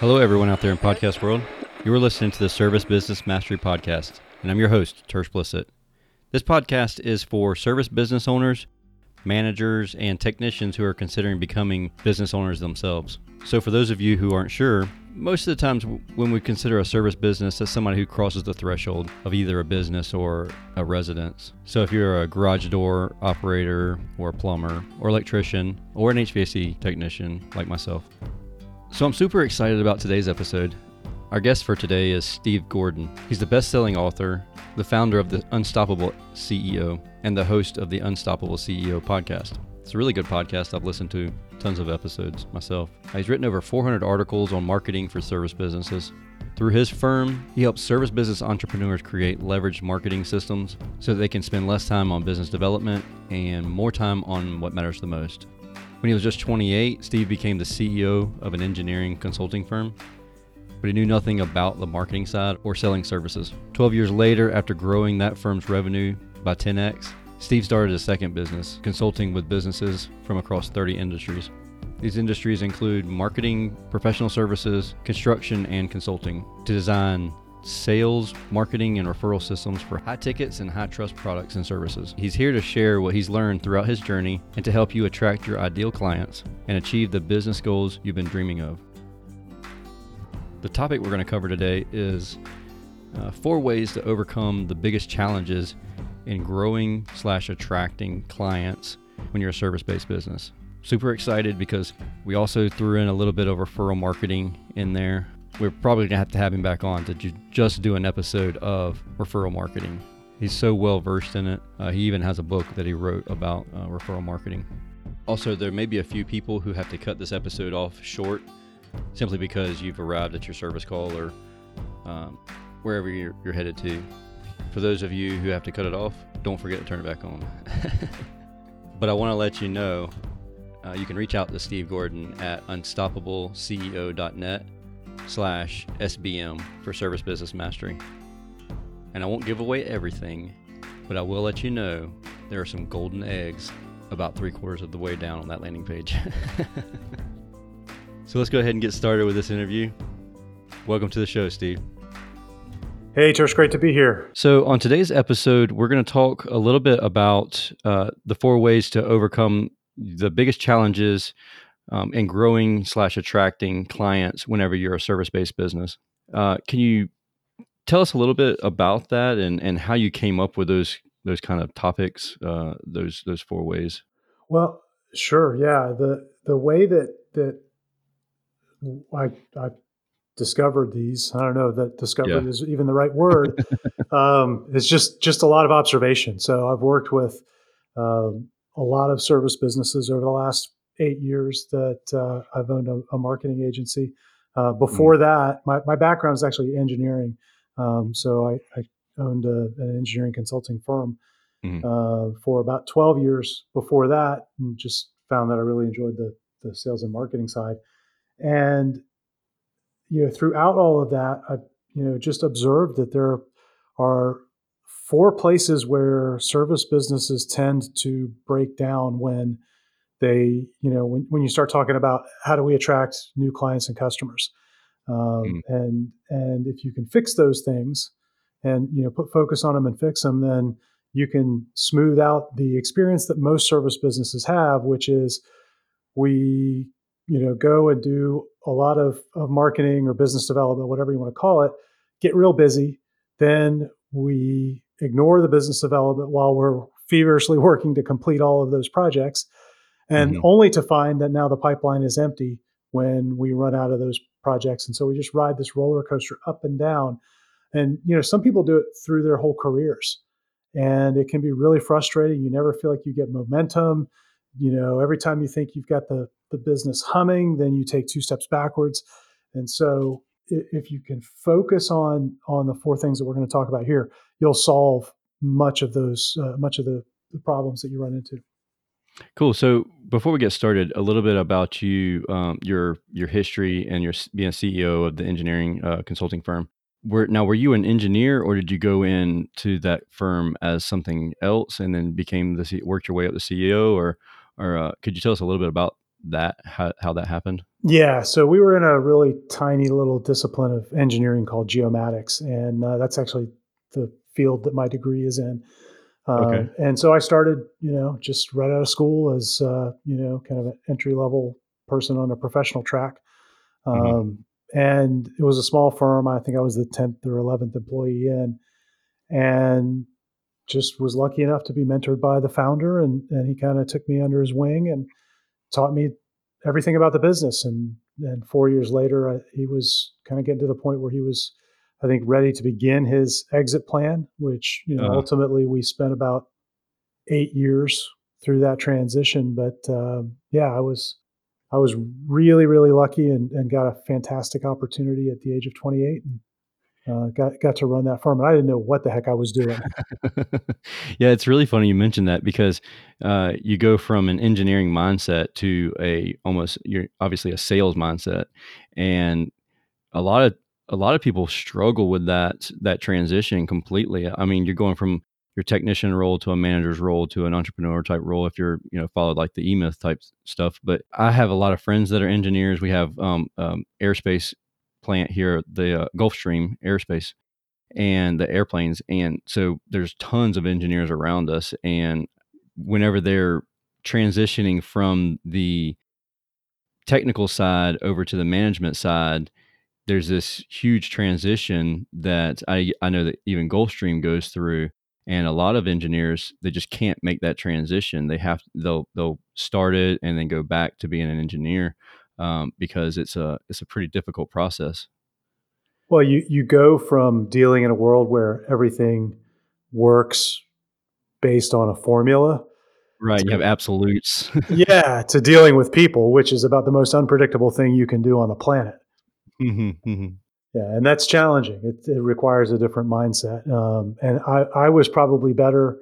Hello, everyone out there in podcast world. You are listening to the Service Business Mastery Podcast, and I'm your host, Tersh Blissett. This podcast is for service business owners, managers, and technicians who are considering becoming business owners themselves. So, for those of you who aren't sure, most of the times when we consider a service business as somebody who crosses the threshold of either a business or a residence. So if you're a garage door operator or a plumber or electrician or an HVAC technician like myself, so I'm super excited about today's episode. Our guest for today is Steve Gordon. He's the best selling author, the founder of the Unstoppable CEO, and the host of the Unstoppable CEO podcast. It's a really good podcast. I've listened to tons of episodes myself. He's written over 400 articles on marketing for service businesses. Through his firm, he helps service business entrepreneurs create leveraged marketing systems so they can spend less time on business development and more time on what matters the most. When he was just 28, Steve became the CEO of an engineering consulting firm, but he knew nothing about the marketing side or selling services. 12 years later, after growing that firm's revenue by 10x, Steve started a second business, consulting with businesses from across 30 industries. These industries include marketing, professional services, construction, and consulting to design sales, marketing, and referral systems for high tickets and high trust products and services. He's here to share what he's learned throughout his journey and to help you attract your ideal clients and achieve the business goals you've been dreaming of. The topic we're going to cover today is uh, four ways to overcome the biggest challenges in growing slash attracting clients when you're a service-based business. Super excited because we also threw in a little bit of referral marketing in there we're probably gonna have to have him back on to ju- just do an episode of referral marketing. He's so well versed in it. Uh, he even has a book that he wrote about uh, referral marketing. Also, there may be a few people who have to cut this episode off short simply because you've arrived at your service call or um, wherever you're, you're headed to. For those of you who have to cut it off, don't forget to turn it back on. but I want to let you know uh, you can reach out to Steve Gordon at unstoppableceo.net slash SBM for Service Business Mastery. And I won't give away everything, but I will let you know there are some golden eggs about three quarters of the way down on that landing page. so let's go ahead and get started with this interview. Welcome to the show, Steve. Hey, Tersh, great to be here. So, on today's episode, we're going to talk a little bit about uh, the four ways to overcome the biggest challenges um, and growing slash attracting clients whenever you're a service based business. Uh, can you tell us a little bit about that and, and how you came up with those those kind of topics, uh, those those four ways? Well, sure, yeah. The the way that that I, I discovered these, I don't know that discovered yeah. is even the right word. um, it's just just a lot of observation. So I've worked with um, a lot of service businesses over the last eight years that uh, I've owned a, a marketing agency. Uh, before mm that, my, my background is actually engineering. Um, so I, I owned a, an engineering consulting firm mm uh, for about 12 years before that, and just found that I really enjoyed the, the sales and marketing side. And you know, throughout all of that, I you know just observed that there are four places where service businesses tend to break down when they you know when, when you start talking about how do we attract new clients and customers um, mm. and and if you can fix those things and you know put focus on them and fix them then you can smooth out the experience that most service businesses have which is we you know go and do a lot of, of marketing or business development whatever you want to call it get real busy then we ignore the business development while we're feverishly working to complete all of those projects and mm-hmm. only to find that now the pipeline is empty when we run out of those projects. And so we just ride this roller coaster up and down. And you know, some people do it through their whole careers, and it can be really frustrating. You never feel like you get momentum. You know, every time you think you've got the the business humming, then you take two steps backwards. And so, if you can focus on on the four things that we're going to talk about here, you'll solve much of those uh, much of the, the problems that you run into. Cool. So before we get started, a little bit about you, um, your your history, and your being CEO of the engineering uh, consulting firm. Were now were you an engineer, or did you go into that firm as something else and then became the worked your way up the CEO, or or uh, could you tell us a little bit about that how how that happened? Yeah, so we were in a really tiny little discipline of engineering called geomatics, and uh, that's actually the field that my degree is in. Okay. And so I started, you know, just right out of school as, uh, you know, kind of an entry level person on a professional track. Mm-hmm. Um, mm-hmm. And it was a small firm. I think I was the 10th or 11th employee in, and just was lucky enough to be mentored by the founder. And, and he kind of took me under his wing and taught me everything about the business. And, and four years later, I, he was kind of getting to the point where he was I think, ready to begin his exit plan, which you know uh ultimately we spent about eight years through that transition. But uh, yeah, I was I was really really lucky and, and got a fantastic opportunity at the age of 28 and uh, got got to run that firm. And I didn't know what the heck I was doing. yeah, it's really funny you mentioned that because uh, you go from an engineering mindset to a almost you're obviously a sales mindset, and a lot of a lot of people struggle with that that transition completely. I mean, you're going from your technician role to a manager's role to an entrepreneur type role if you're you know followed like the e-myth type stuff but i have a lot of friends that are engineers we have um, um, aerospace plant here the uh, Gulfstream Aerospace and the airplanes and so there's tons of engineers around us and whenever they're transitioning from the technical side over to the management side there's this huge transition that I I know that even Gulfstream goes through, and a lot of engineers they just can't make that transition. They have they'll they'll start it and then go back to being an engineer um, because it's a it's a pretty difficult process. Well, you you go from dealing in a world where everything works based on a formula. Right, you have absolutes. yeah, to dealing with people, which is about the most unpredictable thing you can do on the planet. Mm-hmm, mm-hmm. Yeah, and that's challenging. It, it requires a different mindset. Um, and I, I was probably better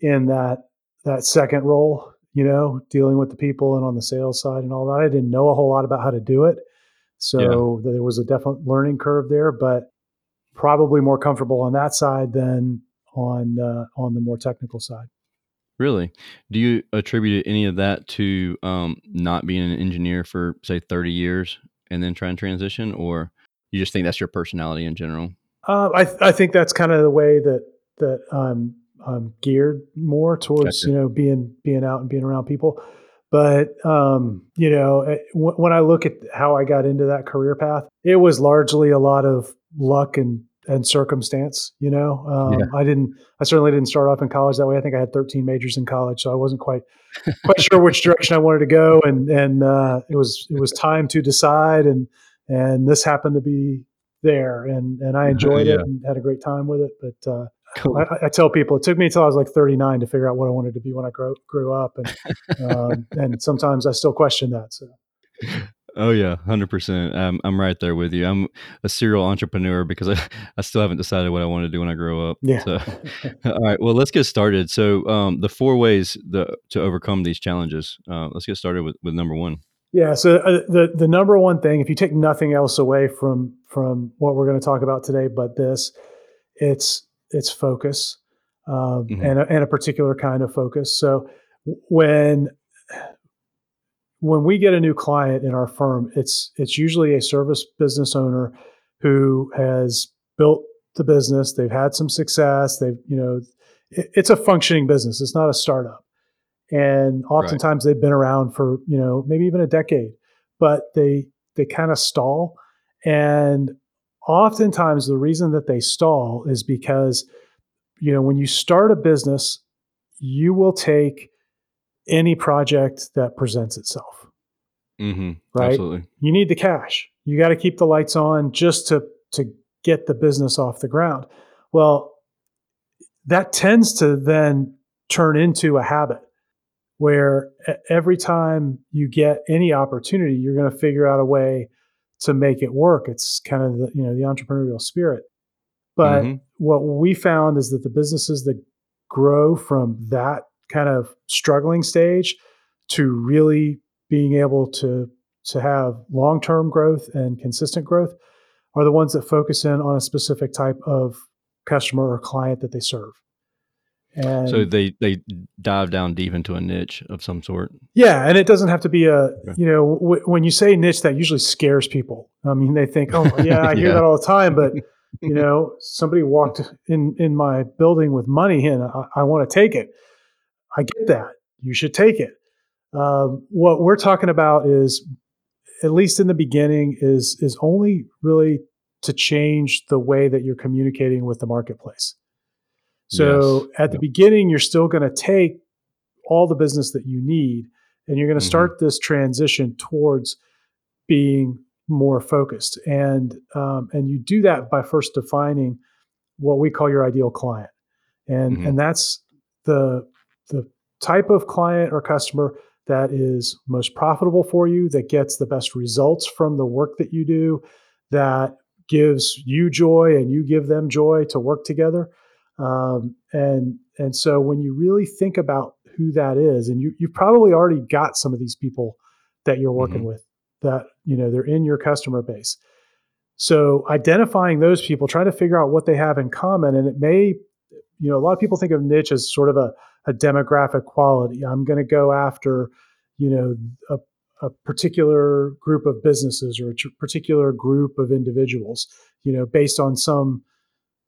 in that that second role, you know, dealing with the people and on the sales side and all that. I didn't know a whole lot about how to do it, so yeah. there was a definite learning curve there. But probably more comfortable on that side than on uh, on the more technical side. Really? Do you attribute any of that to um, not being an engineer for say thirty years and then try and transition, or you just think that's your personality in general? Uh, I th- I think that's kind of the way that that I'm I'm geared more towards gotcha. you know being being out and being around people. But um, you know, eh, when I look at how I got into that career path, it was largely a lot of luck and and circumstance. You know, um, yeah. I didn't. I certainly didn't start off in college that way. I think I had 13 majors in college, so I wasn't quite quite sure which direction I wanted to go. And and uh, it was it was time to decide. And and this happened to be there, and and I enjoyed yeah. it and had a great time with it. But uh, Cool. I, I, tell people it took me until I was like 39 to figure out what I wanted to be when I grew grew up, and um, and sometimes I still question that. So Oh yeah, hundred percent. I'm I'm right there with you. I'm a serial entrepreneur because I, I still haven't decided what I want to do when I grow up. Yeah. So, all right. Well, let's get started. So, um, the four ways the, to overcome these challenges. Uh, let's get started with, with number one. Yeah. So uh, the the number one thing, if you take nothing else away from from what we're going to talk about today, but this, it's it's focus, um, mm-hmm. and a, and a particular kind of focus. So when when we get a new client in our firm, it's it's usually a service business owner who has built the business. They've had some success. They've you know, it, it's a functioning business. It's not a startup, and oftentimes right. they've been around for you know maybe even a decade, but they they kind of stall, and oftentimes the reason that they stall is because you know when you start a business, you will take any project that presents itself. Mm-hmm. Right. Absolutely. You need the cash. You got to keep the lights on just to to get the business off the ground. Well, that tends to then turn into a habit where every time you get any opportunity, you're going to figure out a way to make it work. It's kind of the, you know the entrepreneurial spirit. But mm-hmm. what we found is that the businesses that grow from that kind of struggling stage to really being able to to have long-term growth and consistent growth are the ones that focus in on a specific type of customer or client that they serve. And so they they dive down deep into a niche of some sort. Yeah, and it doesn't have to be a you know w- when you say niche, that usually scares people. I mean, they think, oh yeah, I hear Yeah. that all the time, but you know, somebody walked in in my building with money and I, I want to take it. I get that. You should take it. Um, what we're talking about is, at least in the beginning, is is only really to change the way that you're communicating with the marketplace. So Yes. at the Yep. beginning, you're still going to take all the business that you need, and you're going to Mhm. start this transition towards being more focused. And um, and you do that by first defining what we call your ideal client, and Mhm. and that's the the type of client or customer that is most profitable for you, that gets the best results from the work that you do, that gives you joy and you give them joy to work together. Um, and and so when you really think about who that is, and you you've probably already got some of these people that you're working Mhm. with that you know they're in your customer base. So identifying those people, trying to figure out what they have in common, and it may, you know, a lot of people think of niche as sort of a, a demographic quality. I'm going to go after, you know, a, a particular group of businesses or a particular group of individuals, you know, based on some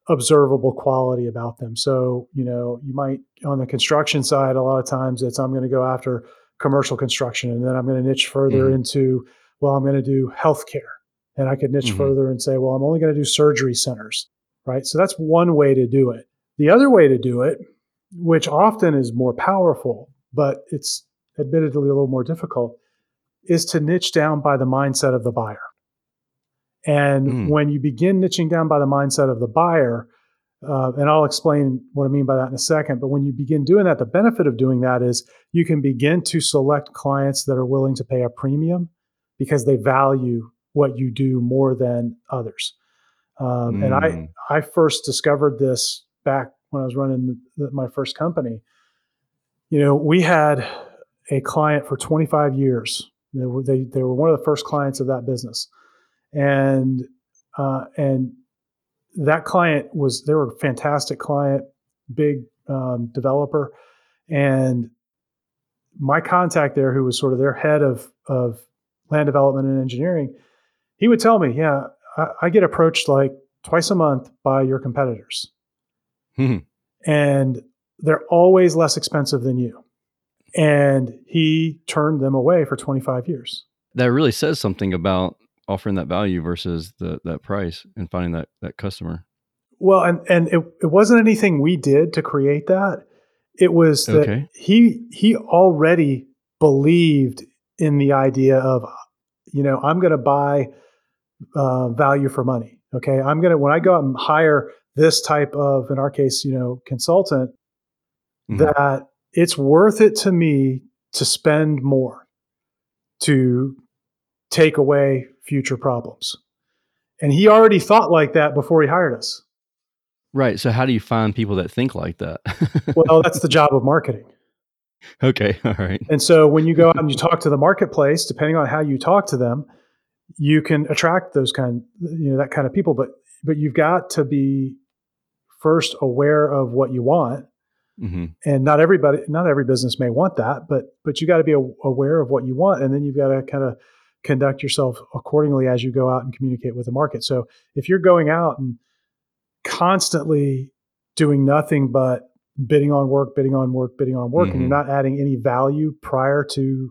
observable quality about them. So, you know, you might on the construction side, a lot of times it's I'm going to go after commercial construction and then I'm going to niche further Mhm. into, well, I'm going to do healthcare. And I could niche Mhm. further and say, well, I'm only going to do surgery centers, right? So that's one way to do it. The other way to do it, which often is more powerful, but it's admittedly a little more difficult, is to niche down by the mindset of the buyer. And Mm. when you begin niching down by the mindset of the buyer, uh, and I'll explain what I mean by that in a second, but when you begin doing that, the benefit of doing that is you can begin to select clients that are willing to pay a premium because they value what you do more than others. Um, And I, Mm. I first discovered this back when I was running the, my first company. You know, we had a client for 25 years. They, were- they, they were one of the first clients of that business, and uh, and that client was they were a fantastic client, big um, developer, and my contact there, who was sort of their head of of land development and engineering, he would tell me, "Yeah, I, I get approached like twice a month by your competitors, Hmm. and they're always less expensive than you." And he turned them away for 25 years. That really says something about offering that value versus the that price and finding that that customer. Well, and and it, it wasn't anything we did to create that. It was that Okay. he he already believed in the idea of, you know, I'm going to buy uh, value for money. Okay, I'm going to when I go out and hire this type of, in our case, you know, consultant, Mhm. that it's worth it to me to spend more to take away future problems. And he already thought like that before he hired us. Right. So how do you find people that think like that? Well, that's the job of marketing. okay. All right. And so when you go out and you talk to the marketplace, depending on how you talk to them, you can attract those kind, you know, that kind of people. But but you've got to be first aware of what you want. hmm And not everybody, not every business may want that, but but you got to be a- aware of what you want, and then you've got to kind of conduct yourself accordingly as you go out and communicate with the market. So if you're going out and constantly doing nothing but bidding on work, bidding on work, bidding on work, and you're Mhm. not adding any value prior to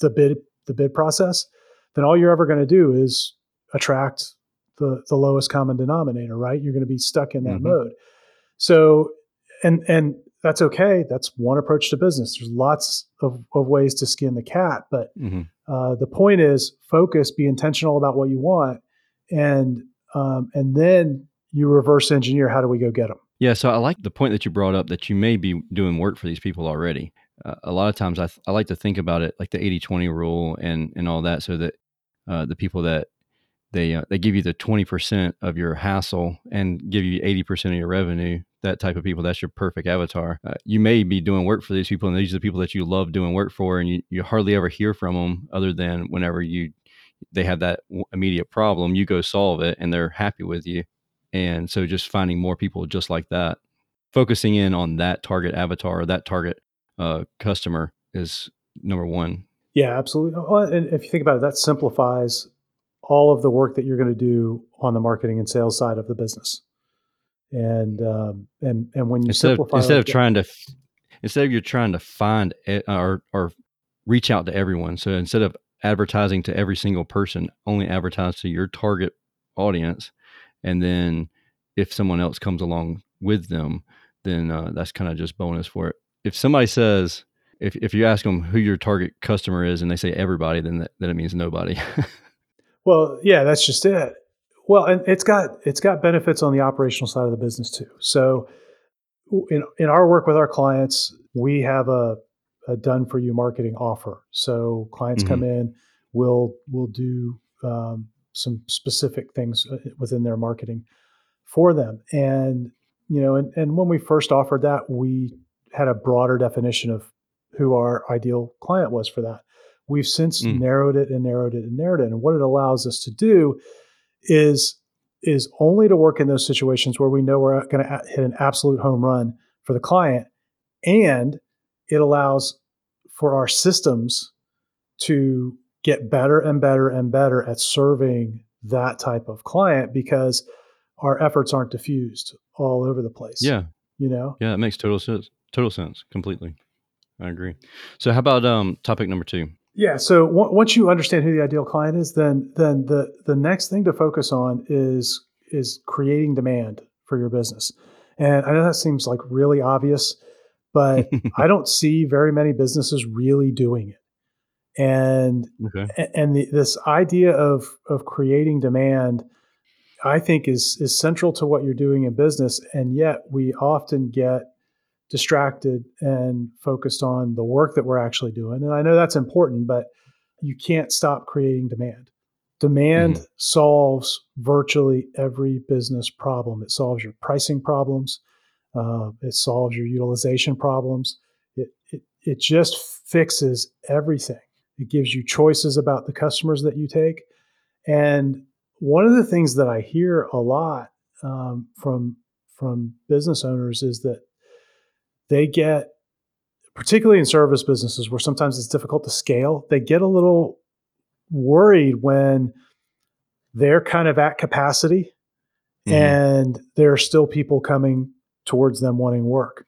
the bid the bid process, then all you're ever going to do is attract the the lowest common denominator, right? You're going to be stuck in that Mhm. mode. So and and that's okay. That's one approach to business. There's lots of, of ways to skin the cat, but hmm uh, the point is focus, be intentional about what you want, and um, and then you reverse engineer how do we go get them. Yeah. So I like the point that you brought up that you may be doing work for these people already. Uh, a lot of times I, th- I like to think about it like the 80 20 rule and, and all that so that uh, the people that they, uh, they give you the 20% of your hassle and give you 80% of your revenue, that type of people, that's your perfect avatar. Uh, you may be doing work for these people and these are the people that you love doing work for and you, you hardly ever hear from them other than whenever you they have that immediate problem, you go solve it and they're happy with you. And so just finding more people just like that. focusing in on that target avatar that target uh, customer is number one. Yeah, absolutely. And if you think about it, that simplifies all of the work that you're going to do on the marketing and sales side of the business. And um, and and when you instead simplify of, instead like of trying to instead of you're trying to find or or reach out to everyone. So instead of advertising to every single person, only advertise to your target audience, and then if someone else comes along with them, then uh, that's kind of just bonus for it. If somebody says, if, if you ask them who your target customer is and they say everybody, then that, then it means nobody. well, yeah, that's just it. Well, and it's got it's got benefits on the operational side of the business too. So, in in our work with our clients, we have a, a done for you marketing offer. So clients mm-hmm. come in, we'll we'll do um, some specific things uh, within their marketing for them, and you know, and, and when we first offered that, we had a broader definition of who our ideal client was for that. We've since mm. narrowed it and narrowed it and narrowed it. And what it allows us to do is is only to work in those situations where we know we're going to hit an absolute home run for the client and it allows for our systems to get better and better and better at serving that type of client because our efforts aren't diffused all over the place. Yeah. You know? Yeah, it makes total sense. Total sense. Completely. I agree. So how about um topic number 2? Yeah, so w- once you understand who the ideal client is, then then the the next thing to focus on is is creating demand for your business. And I know that seems like really obvious, but I don't see very many businesses really doing it. And okay. and the, this idea of of creating demand I think is is central to what you're doing in business, and yet we often get distracted and focused on the work that we're actually doing. And I know that's important, but you can't stop creating demand. Demand mm-hmm. solves virtually every business problem. It solves your pricing problems. Uh, it solves your utilization problems. It, it it just fixes everything. It gives you choices about the customers that you take, and one of the things that I hear a lot um, from from business owners is that they get, particularly in service businesses where sometimes it's difficult to scale, they get a little worried when they're kind of at capacity mm-hmm. and there are still people coming towards them wanting work.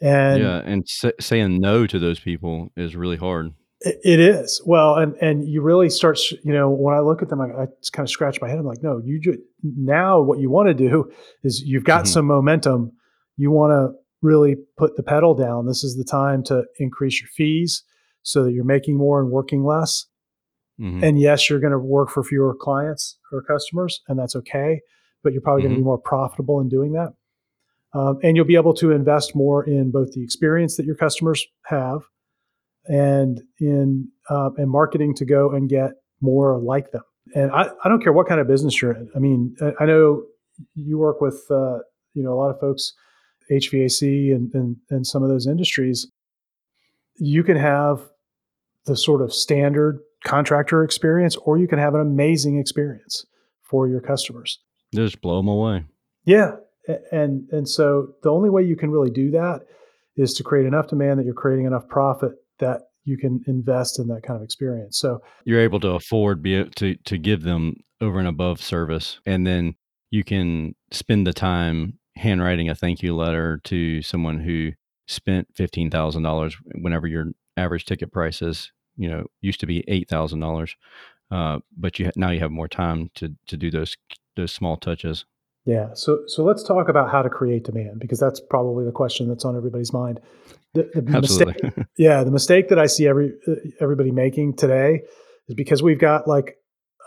And yeah, and saying no to those people is really hard. It is well, and and you really start. You know, when I look at them, I, I just kind of scratch my head. I'm like, no, you just now what you want to do is you've got mm-hmm. some momentum. You want to really put the pedal down. This is the time to increase your fees so that you're making more and working less. Mm-hmm. And yes, you're going to work for fewer clients or customers, and that's okay. But you're probably mm-hmm. going to be more profitable in doing that. Um, and you'll be able to invest more in both the experience that your customers have and in uh, and marketing to go and get more like them. And I, I don't care what kind of business you're in. I mean, I, I know you work with uh, you know a lot of folks, HVAC and, and and some of those industries. You can have the sort of standard contractor experience, or you can have an amazing experience for your customers. Just blow them away. Yeah, and and so the only way you can really do that is to create enough demand that you're creating enough profit that you can invest in that kind of experience. So you're able to afford be to to give them over and above service, and then you can spend the time handwriting a thank you letter to someone who spent fifteen thousand dollars whenever your average ticket price is you know used to be eight thousand uh, dollars, but you now you have more time to to do those those small touches. Yeah. So so let's talk about how to create demand because that's probably the question that's on everybody's mind. The, the mistake, yeah, the mistake that I see every everybody making today is because we've got like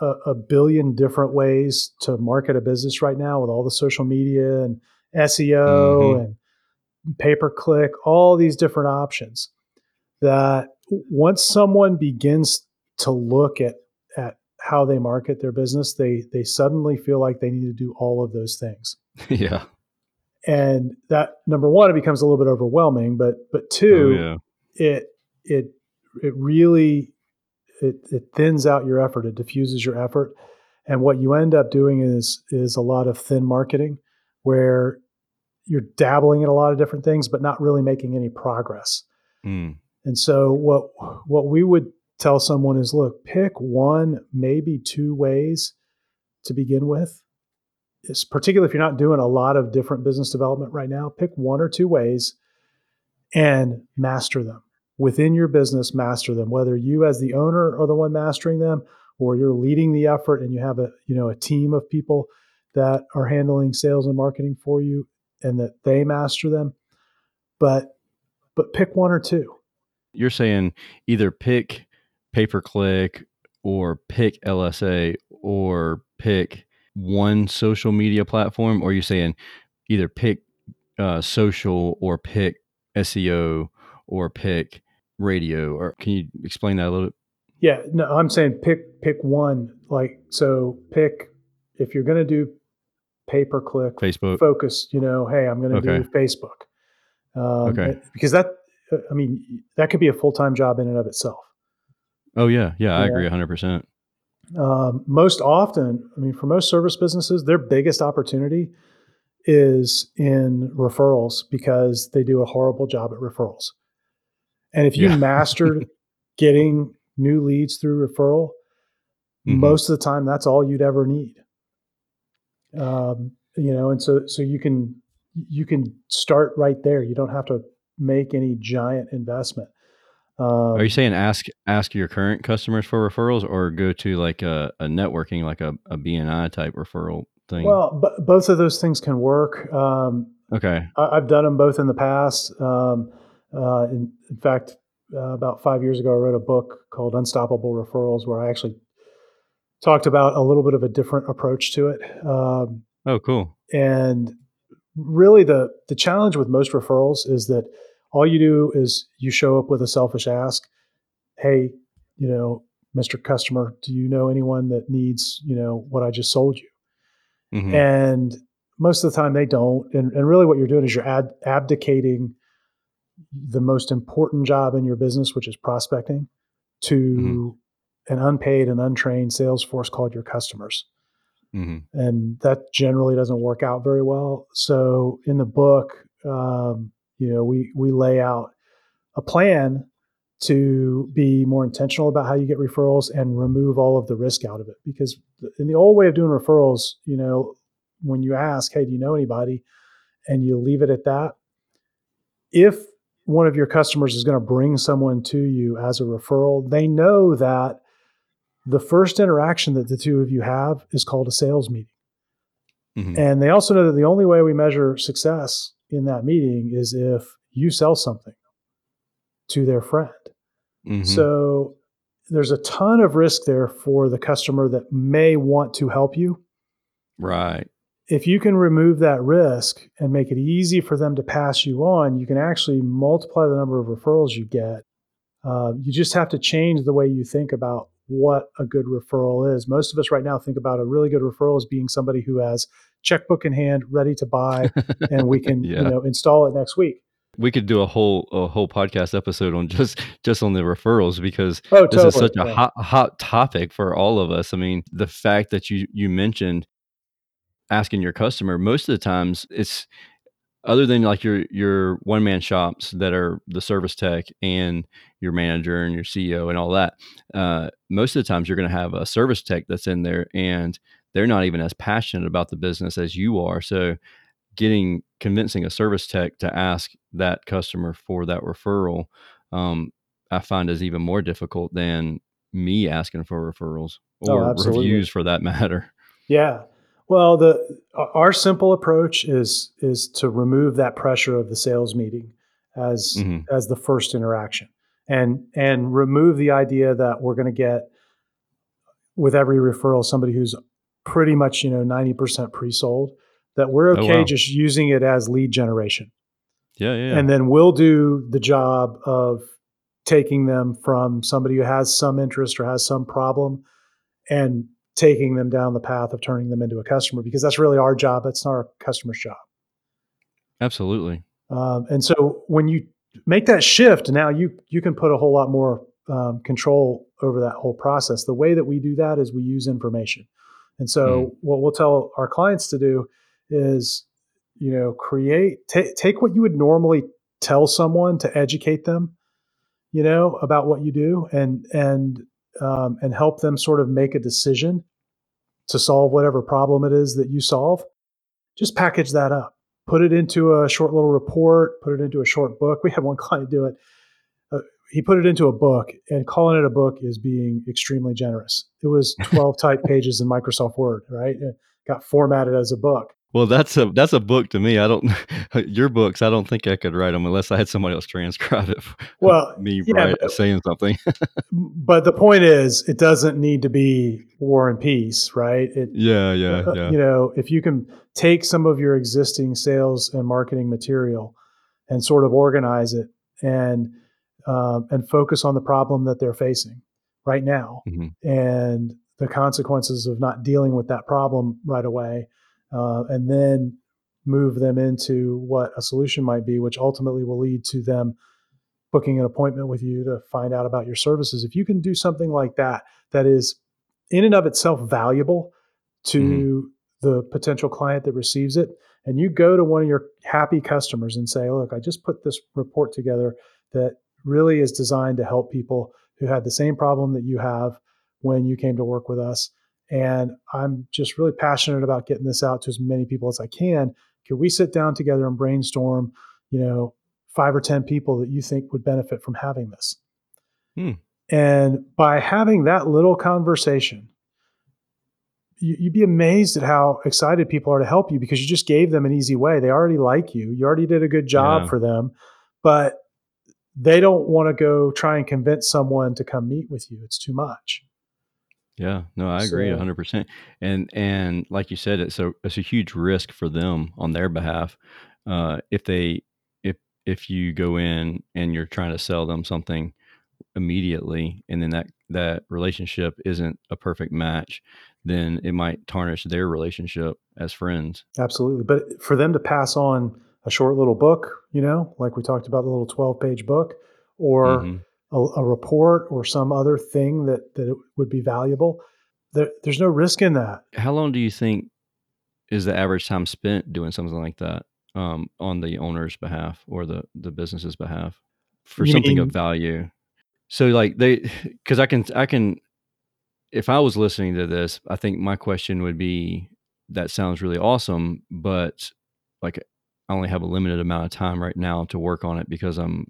a, a billion different ways to market a business right now with all the social media and SEO mm-hmm. and pay per click, all these different options. That once someone begins to look at at how they market their business, they they suddenly feel like they need to do all of those things. yeah. And that number one, it becomes a little bit overwhelming, but but two, oh, yeah. it it it really it, it thins out your effort, it diffuses your effort. And what you end up doing is is a lot of thin marketing where you're dabbling in a lot of different things, but not really making any progress. Mm. And so what what we would tell someone is look, pick one, maybe two ways to begin with. It's particularly if you're not doing a lot of different business development right now, pick one or two ways and master them. Within your business, master them. Whether you as the owner are the one mastering them or you're leading the effort and you have a, you know, a team of people that are handling sales and marketing for you and that they master them. But but pick one or two. You're saying either pick pay per click or pick LSA or pick one social media platform, or you're saying either pick uh, social or pick SEO or pick radio? Or can you explain that a little bit? Yeah, no, I'm saying pick pick one. Like so, pick if you're going to do pay per click, Facebook focus. You know, hey, I'm going to Okay. do Facebook. Um, Okay. Because that, I mean, that could be a full time job in and of itself. Oh yeah, yeah, I Yeah. agree 100. percent Um, most often, I mean, for most service businesses, their biggest opportunity is in referrals because they do a horrible job at referrals. And if you Yeah. mastered getting new leads through referral, Mhm. most of the time that's all you'd ever need. Um, you know, and so so you can you can start right there. You don't have to make any giant investment. Um, Are you saying ask ask your current customers for referrals, or go to like a, a networking, like a, a BNI type referral thing? well, but both of those things can work. Um, okay, I, I've done them both in the past. Um, uh, in, in fact, uh, about five years ago, I wrote a book called Unstoppable Referrals, where I actually talked about a little bit of a different approach to it. Um, oh cool, and really, the the challenge with most referrals is that all you do is you show up with a selfish ask, "Hey, you know, Mr. Customer, do you know anyone that needs you know what I just sold you?" Mhm. and most of the time they don't and, and really what you're doing is you're ad, abdicating the most important job in your business which is prospecting to Mhm. An unpaid and untrained sales force called your customers. Mhm. and that generally doesn't work out very well. So in the book um, you know we we lay out a plan to be more intentional about how you get referrals and remove all of the risk out of it. Because in the old way of doing referrals you know when you ask hey do you know anybody? and you leave it at that if one of your customers is going to bring someone to you as a referral they know that the first interaction that the two of you have is called a sales meeting Mhm. and they also know that the only way we measure success in that meeting is if you sell something to their friend. Mhm. So there's a ton of risk there for the customer that may want to help you. right, If you can remove that risk and make it easy for them to pass you on, you can actually multiply the number of referrals you get. Uh, you just have to change the way you think about what a good referral is. Most of us right now think about a really good referral as being somebody who has checkbook in hand, ready to buy, and we can Yeah. you know install it next week. we could do a whole a whole podcast episode on just just on the referrals because Oh, this is such a yeah. hot hot topic for all of us. I mean, the fact that you you mentioned asking your customer most of the times it's other than like your your one man shops that are the service tech and your manager and your CEO and all that. Uh, most of the times you're going to have a service tech that's in there and they're not even as passionate about the business as you are. So getting convincing a service tech to ask that customer for that referral, um, I find is even more difficult than me asking for referrals Oh, or absolutely. reviews for that matter. Yeah. Well, the our simple approach is is to remove that pressure of the sales meeting as Mhm. as the first interaction, and and remove the idea that we're going to get with every referral somebody who's pretty much you know ninety percent pre-sold. That we're Oh, okay wow. just using it as lead generation, Yeah, yeah. and then we'll do the job of taking them from somebody who has some interest or has some problem and taking them down the path of turning them into a customer because that's really our job. That's not our customer's job. Absolutely. Um, and so when you make that shift, now you you can put a whole lot more um, control over that whole process. The way that we do that is we use information. And so what we'll tell our clients to do is you know, create t- take what you would normally tell someone to educate them, you know, about what you do, and and um, and help them sort of make a decision to solve whatever problem it is that you solve. Just package that up, put it into a short little report, put it into a short book. We had one client do it. Uh, he put it into a book, and calling it a book is being extremely generous. It was 12 type pages in Microsoft Word, right? It got formatted as a book. Well, that's a that's a book to me. I don't your books. I don't think I could write them unless I had somebody else transcribe it. Well, me yeah, write, but, saying something. but the point is, it doesn't need to be War and Peace, right? It, yeah, yeah, uh, yeah. You know, if you can take some of your existing sales and marketing material and sort of organize it and um, and focus on the problem that they're facing right now mm-hmm. and the consequences of not dealing with that problem right away uh, and then move them into what a solution might be, which ultimately will lead to them booking an appointment with you to find out about your services. If you can do something like that, that is in and of itself valuable to mm-hmm. the potential client that receives it, and you go to one of your happy customers and say, Look, I just put this report together that really is designed to help people who had the same problem that you have when you came to work with us. And I'm just really passionate about getting this out to as many people as I can. Can we sit down together and brainstorm, you know, five or 10 people that you think would benefit from having this? Hmm. And by having that little conversation, you, would be amazed at how excited people are to help you because you just gave them an easy way. They already like you, you already did a good job yeah. for them, but they don't want to go try and convince someone to come meet with you. It's too much. Yeah, no, I agree hundred percent. And and like you said, it's a it's a huge risk for them on their behalf. Uh, if they if if you go in and you're trying to sell them something immediately, and then that that relationship isn't a perfect match, then it might tarnish their relationship as friends. Absolutely. But for them to pass on a short little book, you know, like we talked about the little 12 page book, or hmm a, a, report or some other thing that that would be valuable. There, there's no risk in that. How long do you think is the average time spent doing something like that um, on the owner's behalf or the the business's behalf for you something mean, of value? So like they, because I can I can, if I was listening to this, I think my question would be, that sounds really awesome, but like I only have a limited amount of time right now to work on it because I'm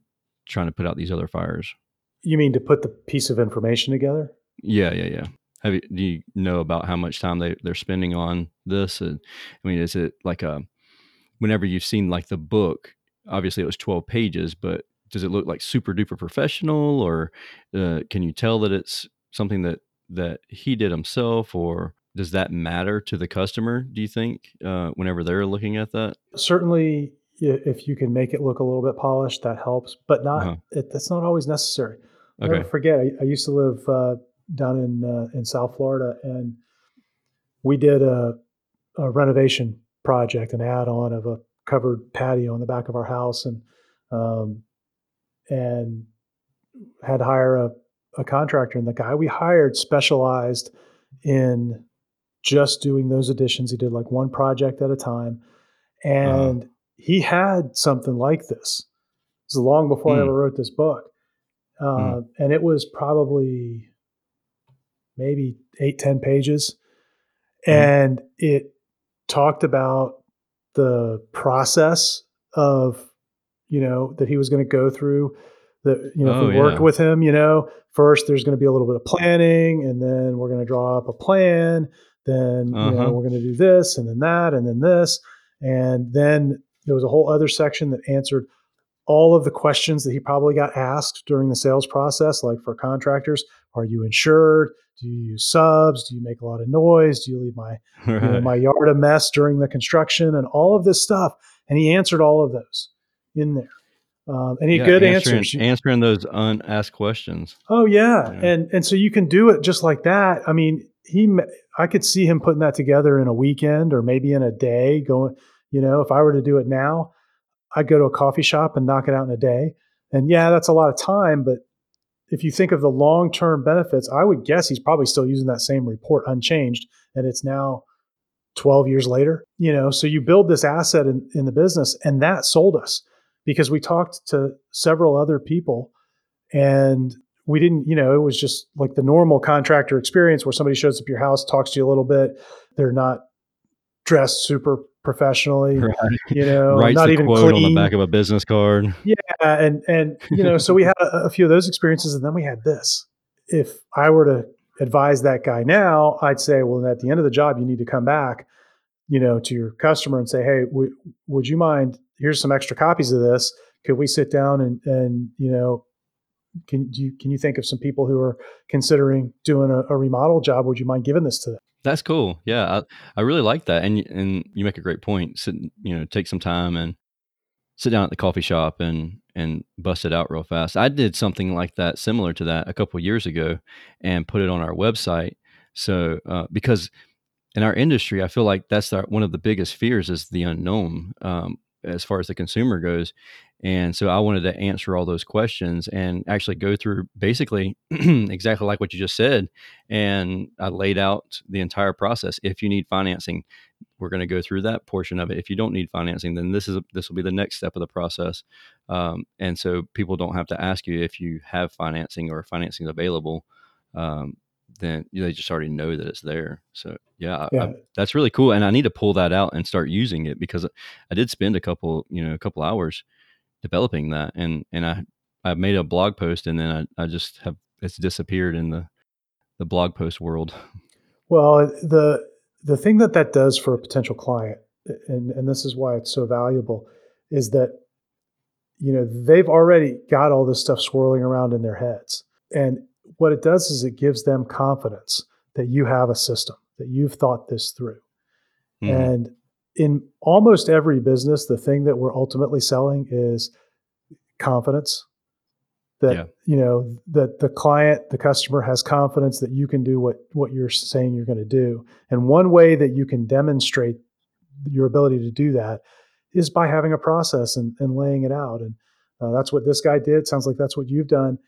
trying to put out these other fires. You mean to put the piece of information together? Yeah, yeah, yeah. Have you, do you know about how much time they they're spending on this? I mean, is it like a whenever you've seen like the book? Obviously, it was twelve pages, but does it look like super duper professional, or uh, can you tell that it's something that that he did himself, or does that matter to the customer? Do you think uh, whenever they're looking at that? Certainly, if you can make it look a little bit polished, that helps, but not. Uh-huh. It, that's not always necessary. Okay. Never forget, I, I, used to live uh, down in uh, in South Florida, and we did a, a renovation project, an add-on of a covered patio in the back of our house, and um, and had to hire a, a contractor. And the guy we hired specialized in just doing those additions. He did like one project at a time, uh-huh. and uh he had something like this. It was long before mm. I hmm. ever wrote this book, uh, mm. and it was probably maybe eight, ten pages, mm. and it talked about the process of you know that he was going to go through that you know oh, if we yeah. worked with him you know first there's going to be a little bit of planning and then we're going to draw up a plan then uh-huh. you know uh-huh. we're going to do this and then that and then this and then there was a whole other section that answered all of the questions that he probably got asked during the sales process, like for contractors Are you insured? Do you use subs? Do you make a lot of noise? Do you leave my, right. you know, my yard a mess during the construction? And all of this stuff. And he answered all of those in there. Um, and he yeah, good answering, answers. Answering those unasked questions. Oh yeah. yeah. And and so you can do it just like that. I mean, he I could see him putting that together in a weekend or maybe in a day, going you know, if I were to do it now, I'd go to a coffee shop and knock it out in a day. And yeah, that's a lot of time, but if you think of the long-term benefits, I would guess he's probably still using that same report unchanged and it's now 12 years later. You know, so you build this asset in, in the business, and that sold us because we talked to several other people and we didn't, you know, it was just like the normal contractor experience where somebody shows up your house, talks to you a little bit. They're not dressed super professionally, right. you know, Writes not even quote clean. on the back of a business card. Yeah, and and you know, so we had a, a few of those experiences, and then we had this. If I were to advise that guy now, I'd say, well, at the end of the job, you need to come back, you know, to your customer and say, hey, w- would you mind? Here's some extra copies of this. Could we sit down and and you know, can you can you think of some people who are considering doing a, a remodel job? Would you mind giving this to them? That's cool. Yeah, I, I really like that, and and you make a great point. Sit, you know, take some time and sit down at the coffee shop and and bust it out real fast. I did something like that, similar to that, a couple years ago, and put it on our website. So uh, because in our industry, I feel like that's our, one of the biggest fears is the unknown um, as far as the consumer goes. And so I wanted to answer all those questions and actually go through basically exactly like what you just said. And I laid out the entire process. If you need financing, we're going to go through that portion of it. If you don't need financing, then this is this will be the next step of the process. Um, and so people don't have to ask you if you have financing or financing available. Um, then they just already know that it's there. So yeah, yeah. I, that's really cool. And I need to pull that out and start using it because I did spend a couple, you know, a couple hours developing that, and and I I made a blog post, and then I, I just have it's disappeared in the the blog post world. Well, the the thing that that does for a potential client, and and this is why it's so valuable, is that you know they've already got all this stuff swirling around in their heads, and what it does is it gives them confidence that you have a system that you've thought this through, mm-hmm. and in almost every business, the thing that we're ultimately selling is confidence. That yeah. you know that the client, the customer has confidence that you can do what what you're saying you're going to do. And one way that you can demonstrate your ability to do that is by having a process and, and laying it out. And uh, that's what this guy did. Sounds like that's what you've done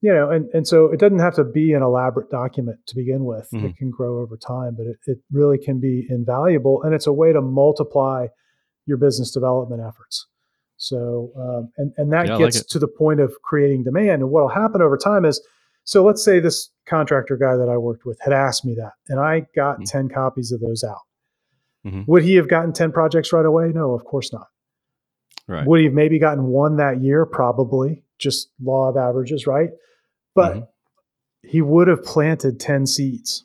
you know, and, and so it doesn't have to be an elaborate document to begin with. Mm-hmm. It can grow over time, but it, it really can be invaluable. And it's a way to multiply your business development efforts. So, um, and, and that yeah, gets like to the point of creating demand. And what will happen over time is, so let's say this contractor guy that I worked with had asked me that, and I got mm-hmm. 10 copies of those out. Mm-hmm. Would he have gotten 10 projects right away? No, of course not. Right. Would he have maybe gotten one that year? Probably, just law of averages, right? but mm-hmm. he would have planted 10 seeds.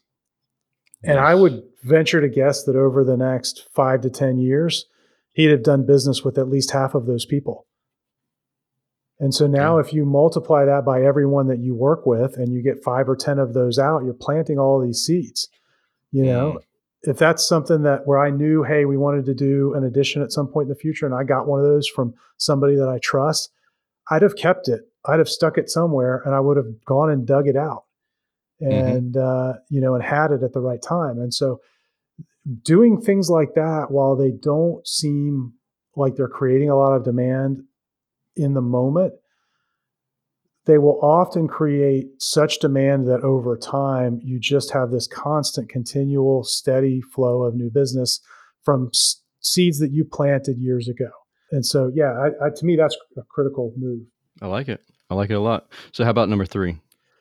And I would venture to guess that over the next five to 10 years, he'd have done business with at least half of those people. And so now, yeah. if you multiply that by everyone that you work with and you get five or 10 of those out, you're planting all these seeds. You know, mm. if that's something that where I knew, hey, we wanted to do an addition at some point in the future, and I got one of those from somebody that I trust, I'd have kept it I'd have stuck it somewhere and I would have gone and dug it out mm-hmm. and, mm-hmm. uh, you know, and had it at the right time. And so doing things like that while they don't seem like they're creating a lot of demand in the moment, they will often create such demand that over time you just have this constant, continual, steady flow of new business from s- seeds that you planted years ago. And so, yeah, I, I, to me, that's a critical move. I like it. I like it a lot. So, how about number three?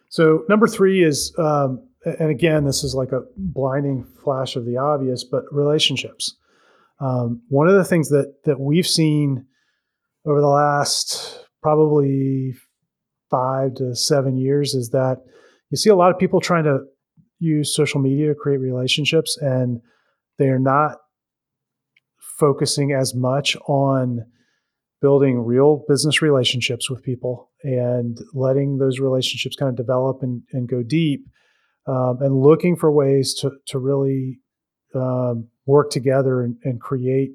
So, number three is, um, and again, this is like a blinding flash of the obvious, but relationships. Um, one of the things that that we've seen over the last probably five to seven years is that you see a lot of people trying to use social media to create relationships, and they are not focusing as much on building real business relationships with people and letting those relationships kind of develop and, and go deep um, and looking for ways to, to really um, work together and, and create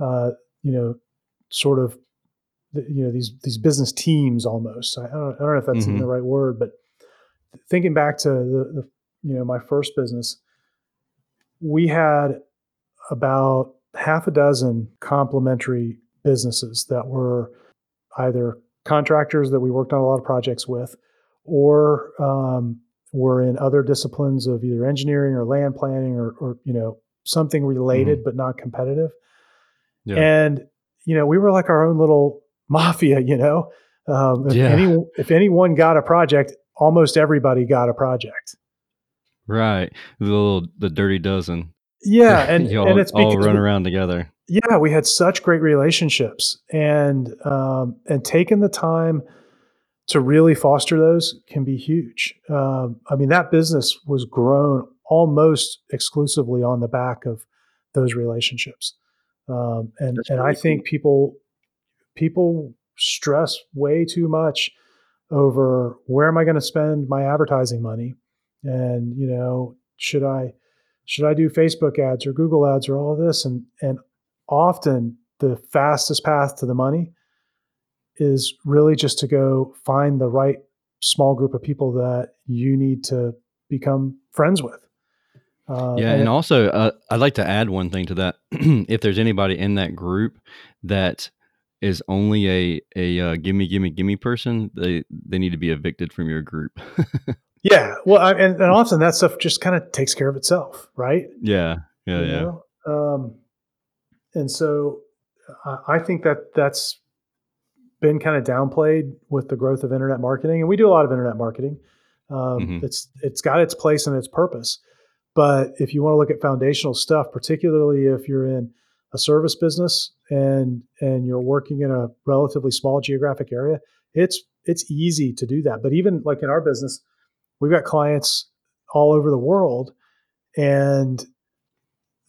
uh, you know sort of you know these these business teams almost I don't, I don't know if that's mm-hmm. the right word but thinking back to the, the you know my first business we had about half a dozen complementary businesses that were either contractors that we worked on a lot of projects with or um, were in other disciplines of either engineering or land planning or, or, you know something related mm-hmm. but not competitive. Yeah. And you know, we were like our own little mafia. You know, um, if, yeah. any, if anyone got a project, almost everybody got a project. Right, the little the dirty dozen. Yeah, and all, and it's all run around together. Yeah, we had such great relationships, and um, and taking the time to really foster those can be huge. Um, I mean, that business was grown almost exclusively on the back of those relationships, um, and and I think people people stress way too much over where am I going to spend my advertising money, and you know, should I should I do Facebook ads or Google ads or all of this, and and often the fastest path to the money is really just to go find the right small group of people that you need to become friends with. Uh, yeah, and, and also uh, I'd like to add one thing to that. if there's anybody in that group that is only a a uh, gimme gimme gimme person, they they need to be evicted from your group. yeah, well, I, and, and often that stuff just kind of takes care of itself, right? Yeah, yeah, you yeah. Um, and so I think that that's been kind of downplayed with the growth of internet marketing, and we do a lot of internet marketing. Um, mm-hmm. It's it's got its place and its purpose, but if you want to look at foundational stuff, particularly if you're in a service business and and you're working in a relatively small geographic area, it's it's easy to do that. But even like in our business, we've got clients all over the world, and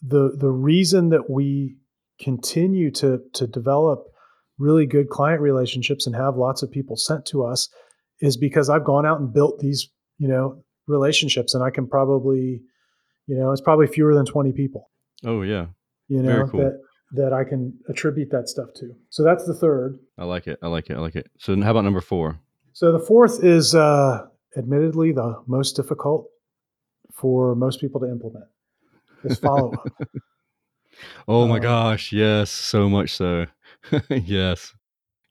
the the reason that we continue to to develop really good client relationships and have lots of people sent to us is because I've gone out and built these, you know, relationships and I can probably, you know, it's probably fewer than 20 people. Oh yeah. You know, cool. that that I can attribute that stuff to. So that's the third. I like it. I like it. I like it. So how about number 4? So the fourth is uh admittedly the most difficult for most people to implement. Is follow up. oh my um, gosh, yes, so much so. yes.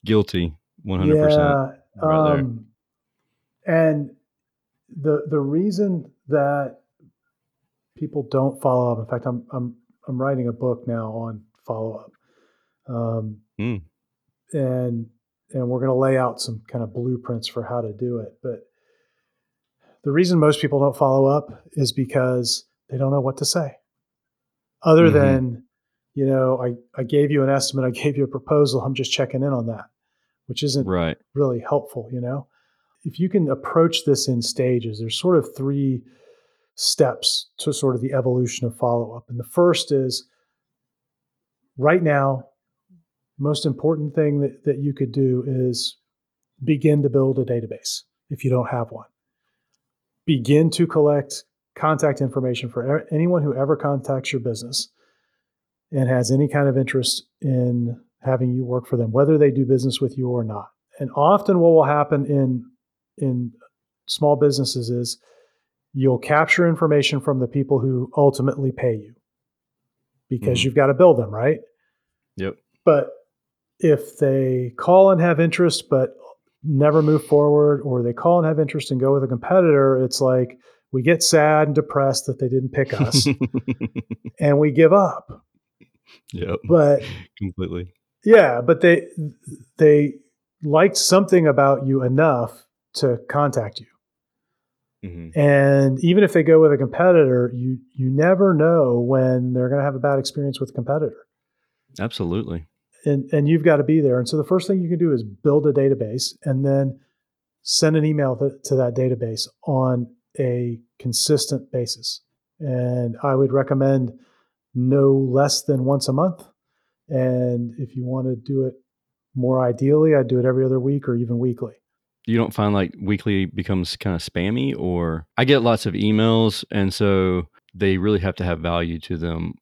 Guilty. 100%. Yeah. Right um, and the the reason that people don't follow up, in fact, I'm I'm I'm writing a book now on follow up. Um, mm. and and we're going to lay out some kind of blueprints for how to do it. But the reason most people don't follow up is because they don't know what to say, other mm-hmm. than you know, I, I gave you an estimate, I gave you a proposal, I'm just checking in on that, which isn't right. really helpful, you know. If you can approach this in stages, there's sort of three steps to sort of the evolution of follow up. And the first is right now, most important thing that, that you could do is begin to build a database if you don't have one. Begin to collect contact information for anyone who ever contacts your business and has any kind of interest in having you work for them, whether they do business with you or not. And often, what will happen in in small businesses is you'll capture information from the people who ultimately pay you because mm-hmm. you've got to bill them, right? Yep. But if they call and have interest but never move forward, or they call and have interest and go with a competitor, it's like we get sad and depressed that they didn't pick us and we give up yeah. But completely. Yeah, but they they liked something about you enough to contact you. Mm-hmm. And even if they go with a competitor, you you never know when they're going to have a bad experience with a competitor. Absolutely. And and you've got to be there. And so the first thing you can do is build a database and then send an email to, to that database on a consistent basis. And I would recommend no less than once a month. And if you want to do it more ideally, I'd do it every other week or even weekly. You don't find like weekly becomes kind of spammy, or I get lots of emails, and so they really have to have value to them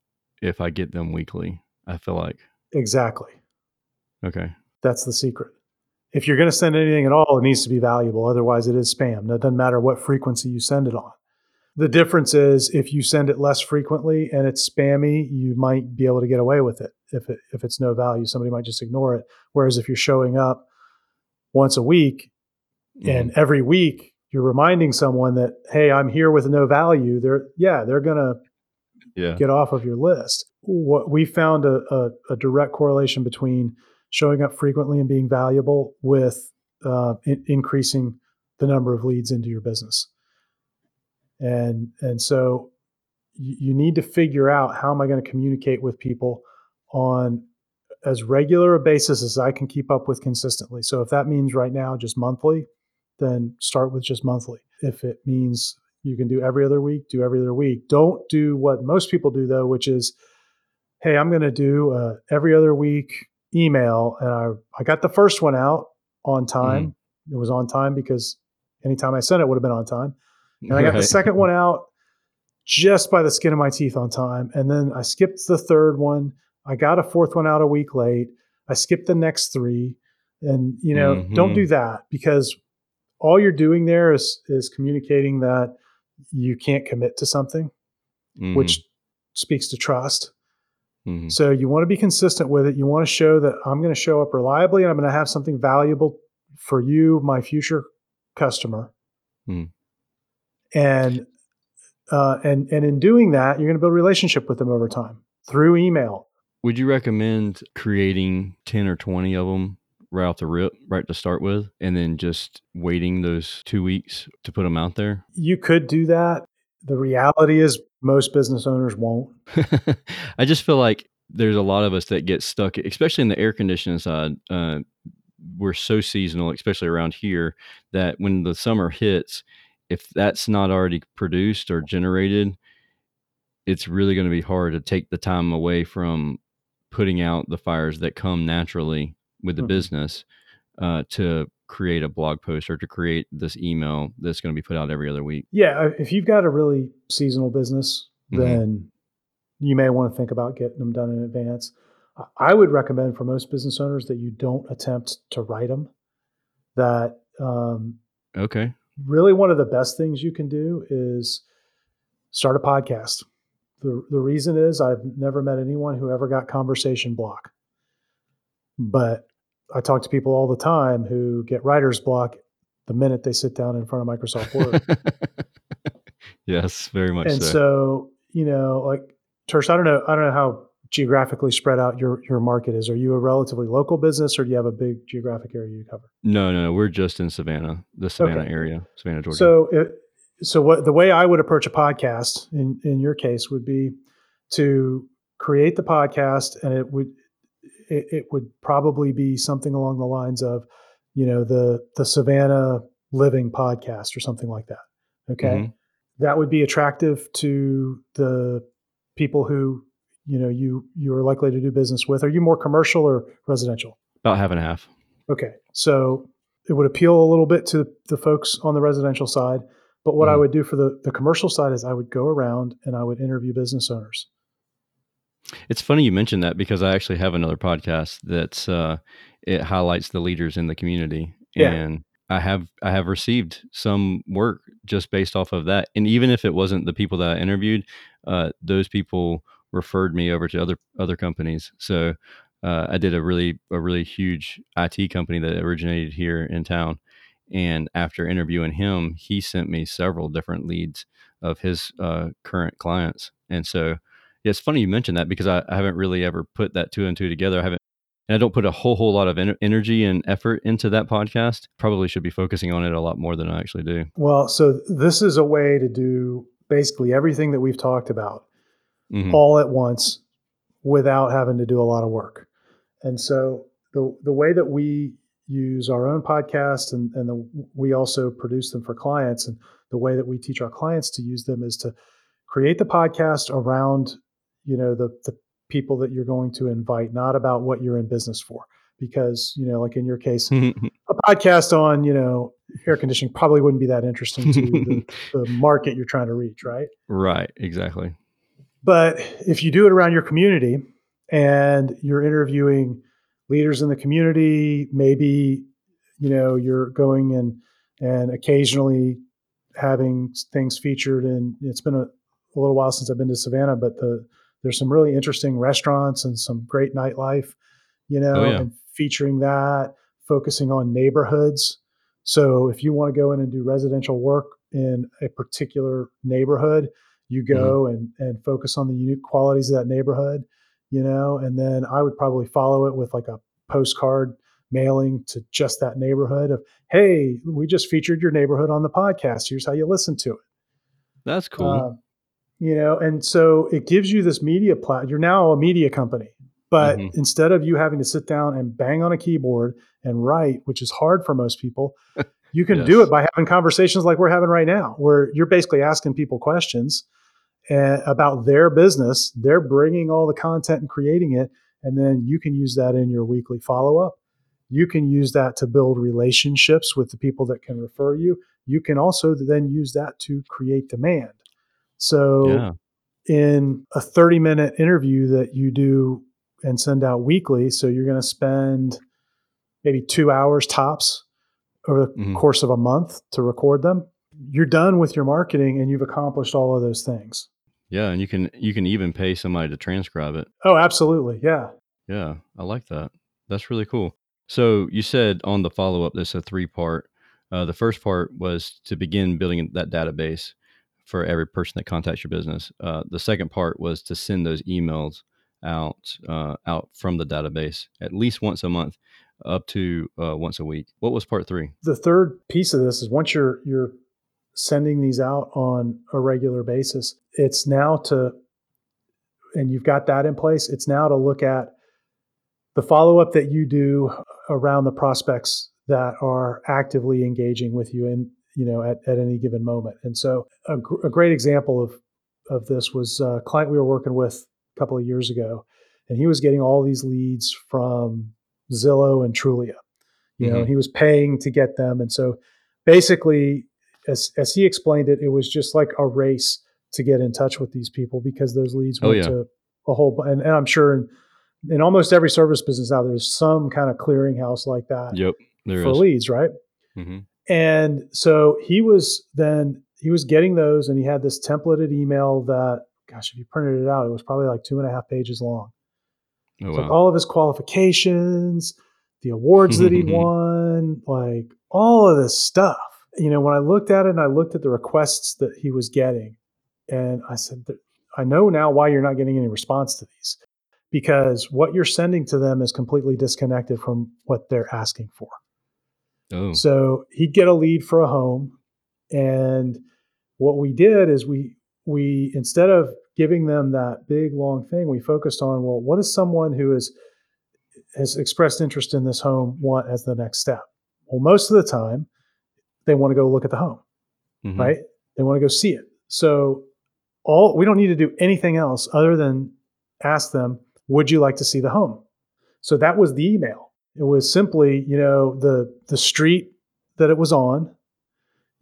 if I get them weekly. I feel like. Exactly. Okay. That's the secret. If you're going to send anything at all, it needs to be valuable. Otherwise, it is spam. It doesn't matter what frequency you send it on. The difference is if you send it less frequently and it's spammy, you might be able to get away with it. If it, if it's no value, somebody might just ignore it. Whereas if you're showing up once a week mm-hmm. and every week you're reminding someone that hey, I'm here with no value, they're yeah, they're gonna yeah. get off of your list. What we found a, a, a direct correlation between showing up frequently and being valuable with uh, in, increasing the number of leads into your business. And and so you, you need to figure out how am I going to communicate with people on as regular a basis as I can keep up with consistently. So if that means right now just monthly, then start with just monthly. If it means you can do every other week, do every other week. Don't do what most people do though, which is, hey, I'm going to do uh, every other week email, and I I got the first one out on time. Mm-hmm. It was on time because anytime I sent it would have been on time, and I got right. the second one out just by the skin of my teeth on time, and then I skipped the third one. I got a fourth one out a week late. I skipped the next three, and you know, mm-hmm. don't do that because all you're doing there is is communicating that you can't commit to something, mm-hmm. which speaks to trust. Mm-hmm. So you want to be consistent with it. You want to show that I'm going to show up reliably and I'm going to have something valuable for you, my future customer. Mm. And uh, and and in doing that, you're going to build a relationship with them over time through email. Would you recommend creating ten or twenty of them right off the rip, right to start with, and then just waiting those two weeks to put them out there? You could do that. The reality is, most business owners won't. I just feel like there's a lot of us that get stuck, especially in the air conditioning side. Uh, we're so seasonal, especially around here, that when the summer hits, if that's not already produced or generated, it's really going to be hard to take the time away from putting out the fires that come naturally with the mm-hmm. business uh, to create a blog post or to create this email that's going to be put out every other week. Yeah, uh, if you've got a really seasonal business, mm-hmm. then you may want to think about getting them done in advance. I would recommend for most business owners that you don't attempt to write them. That um, okay. Really, one of the best things you can do is start a podcast. The, the reason is I've never met anyone who ever got conversation block. But I talk to people all the time who get writer's block the minute they sit down in front of Microsoft Word. yes, very much and so. so. you know, like Tersh, I don't know, I don't know how geographically spread out your your market is. Are you a relatively local business, or do you have a big geographic area you cover? No, no, no. We're just in Savannah, the Savannah okay. area, Savannah, Georgia. So, it, so what the way I would approach a podcast in in your case would be to create the podcast, and it would it, it would probably be something along the lines of, you know, the the Savannah Living podcast or something like that. Okay, mm-hmm. that would be attractive to the people who you know you you are likely to do business with. Are you more commercial or residential? About half and a half. Okay, so it would appeal a little bit to the folks on the residential side. But what mm-hmm. I would do for the, the commercial side is I would go around and I would interview business owners. It's funny you mentioned that because I actually have another podcast that's uh, it highlights the leaders in the community, yeah. and I have I have received some work just based off of that. And even if it wasn't the people that I interviewed, uh, those people referred me over to other other companies. So uh, I did a really a really huge IT company that originated here in town, and after interviewing him, he sent me several different leads of his uh, current clients. And so yeah, it's funny you mentioned that because I, I, haven't really ever put that two and two together. I haven't, and I don't put a whole whole lot of en- energy and effort into that podcast. Probably should be focusing on it a lot more than I actually do. Well, so this is a way to do basically everything that we've talked about mm-hmm. all at once without having to do a lot of work. And so the the way that we use our own podcast and, and the, we also produce them for clients and the way that we teach our clients to use them is to create the podcast around you know the the people that you're going to invite not about what you're in business for. Because you know like in your case a podcast on you know air conditioning probably wouldn't be that interesting to the, the, market you're trying to reach right? Right exactly. But if you do it around your community and you're interviewing leaders in the community maybe you know you're going and and occasionally having things featured and it's been a, a little while since i've been to savannah but the there's some really interesting restaurants and some great nightlife, you know, oh, yeah. and featuring that, focusing on neighborhoods. So if you want to go in and do residential work in a particular neighborhood, You go mm-hmm. and and focus on the unique qualities of that neighborhood, you know, and then I would probably follow it with like a postcard mailing to just that neighborhood of, hey, we just featured your neighborhood on the podcast. Here's how you listen to it. That's cool. Uh, you know, and so it gives you this media plat. You're now a media company, but mm-hmm. instead of you having to sit down and bang on a keyboard and write, which is hard for most people, you can yes. do it by having conversations like we're having right now, where you're basically asking people questions uh, about their business. They're bringing all the content and creating it, and then you can use that in your weekly follow up. You can use that to build relationships with the people that can refer you. You can also then use that to create demand. So, yeah. in a 30 minute interview that you do and send out weekly, so you're going to spend maybe two hours tops over the mm-hmm. course of a month to record them. You're done with your marketing and you've accomplished all of those things. Yeah, and you can you can even pay somebody to transcribe it. Oh, absolutely. Yeah. Yeah, I like that. That's really cool. So you said on the follow up, this a three part. Uh, the first part was to begin building that database for every person that contacts your business. Uh, the second part was to send those emails out uh, out from the database at least once a month, up to uh, once a week. What was part three? The third piece of this is once you're you're sending these out on a regular basis, it's now to and you've got that in place. It's now to look at the follow up that you do around the prospects that are actively engaging with you in you know at, at any given moment and so a, gr- a great example of of this was a client we were working with a couple of years ago and he was getting all these leads from zillow and trulia you mm-hmm. know he was paying to get them and so basically as as he explained it it was just like a race to get in touch with these people because those leads oh, went oh, yeah. to a whole and, and i'm sure in in almost every service business out there's some kind of clearinghouse like that yep, for is. leads, right? Mm-hmm. And so he was then he was getting those, and he had this templated email that, gosh, if you printed it out, it was probably like two and a half pages long. Oh, wow. like all of his qualifications, the awards that he won, like all of this stuff. You know, when I looked at it and I looked at the requests that he was getting, and I said, I know now why you're not getting any response to these because what you're sending to them is completely disconnected from what they're asking for. Oh. So he'd get a lead for a home. And what we did is we we instead of giving them that big long thing, we focused on, well, what does someone who is has expressed interest in this home want as the next step? Well, most of the time, they want to go look at the home, mm-hmm. right? They want to go see it. So all we don't need to do anything else other than ask them, would you like to see the home? So that was the email. It was simply, you know, the the street that it was on,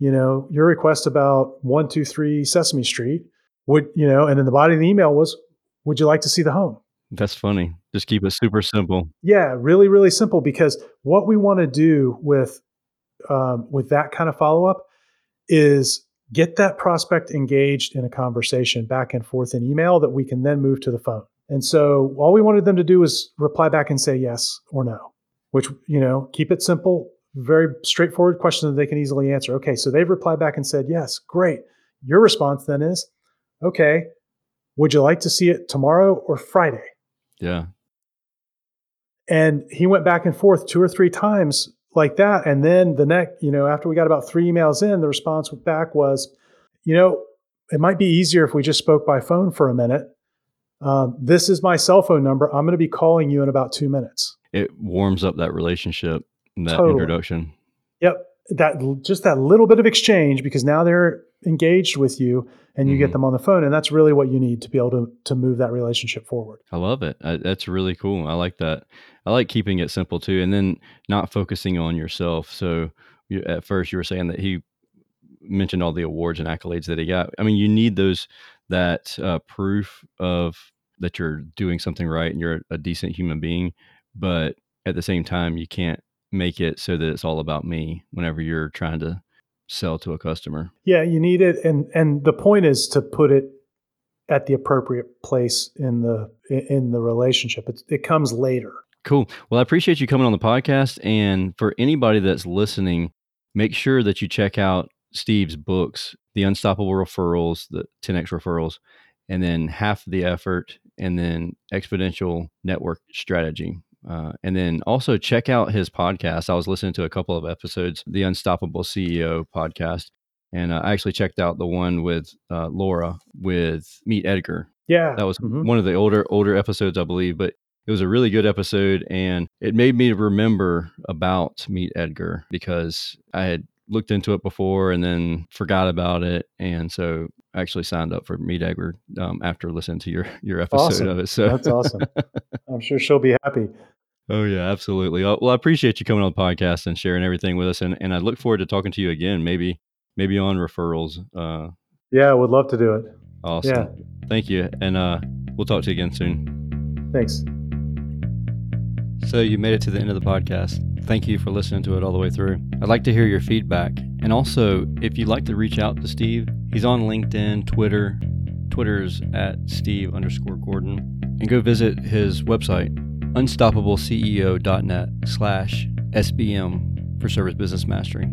you know, your request about 123 Sesame Street would, you know, and in the body of the email was, would you like to see the home? That's funny. Just keep it super simple. Yeah, really, really simple. Because what we want to do with um, with that kind of follow up is get that prospect engaged in a conversation back and forth in email that we can then move to the phone. And so all we wanted them to do was reply back and say yes or no, which, you know, keep it simple, very straightforward question that they can easily answer. Okay, so they've replied back and said yes, great. Your response then is, okay, would you like to see it tomorrow or Friday? Yeah. And he went back and forth two or three times like that. And then the next, you know, after we got about three emails in, the response back was, you know, it might be easier if we just spoke by phone for a minute um, this is my cell phone number. I'm going to be calling you in about two minutes. It warms up that relationship, that totally. introduction. Yep. That just that little bit of exchange because now they're engaged with you and you mm-hmm. get them on the phone and that's really what you need to be able to to move that relationship forward. I love it. I, that's really cool. I like that. I like keeping it simple too and then not focusing on yourself. So you, at first you were saying that he mentioned all the awards and accolades that he got. I mean, you need those that uh, proof of that you're doing something right and you're a decent human being, but at the same time, you can't make it so that it's all about me whenever you're trying to sell to a customer. Yeah, you need it, and and the point is to put it at the appropriate place in the in the relationship. It, it comes later. Cool. Well, I appreciate you coming on the podcast, and for anybody that's listening, make sure that you check out Steve's books the unstoppable referrals, the 10x referrals, and then half the effort, and then exponential network strategy. Uh, and then also check out his podcast. I was listening to a couple of episodes, the Unstoppable CEO podcast, and uh, I actually checked out the one with uh, Laura with Meet Edgar. Yeah, that was mm-hmm. one of the older older episodes, I believe, but it was a really good episode, and it made me remember about Meet Edgar because I had looked into it before and then forgot about it, and so I actually signed up for Meet Edgar um, after listening to your your episode awesome. of it. So that's awesome. I'm sure she'll be happy. Oh yeah, absolutely. Well, I appreciate you coming on the podcast and sharing everything with us, and, and I look forward to talking to you again, maybe maybe on referrals. Uh, yeah, I would love to do it. Awesome. Yeah. Thank you, and uh, we'll talk to you again soon. Thanks. So you made it to the end of the podcast. Thank you for listening to it all the way through. I'd like to hear your feedback, and also if you'd like to reach out to Steve, he's on LinkedIn, Twitter. Twitter's at Steve underscore Gordon, and go visit his website unstoppableceo.net slash SBM for Service Business Mastery.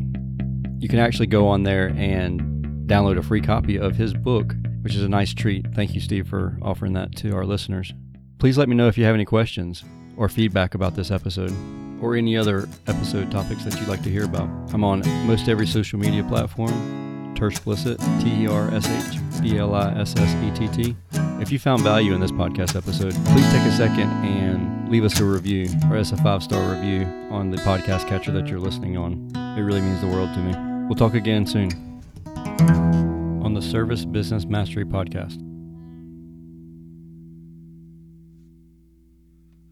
You can actually go on there and download a free copy of his book, which is a nice treat. Thank you, Steve, for offering that to our listeners. Please let me know if you have any questions or feedback about this episode or any other episode topics that you'd like to hear about. I'm on most every social media platform Tersh Blissett, T E R S H B L I S S E T T. If you found value in this podcast episode, please take a second and leave us a review or as a five star review on the podcast catcher that you're listening on. It really means the world to me. We'll talk again soon on the Service Business Mastery Podcast.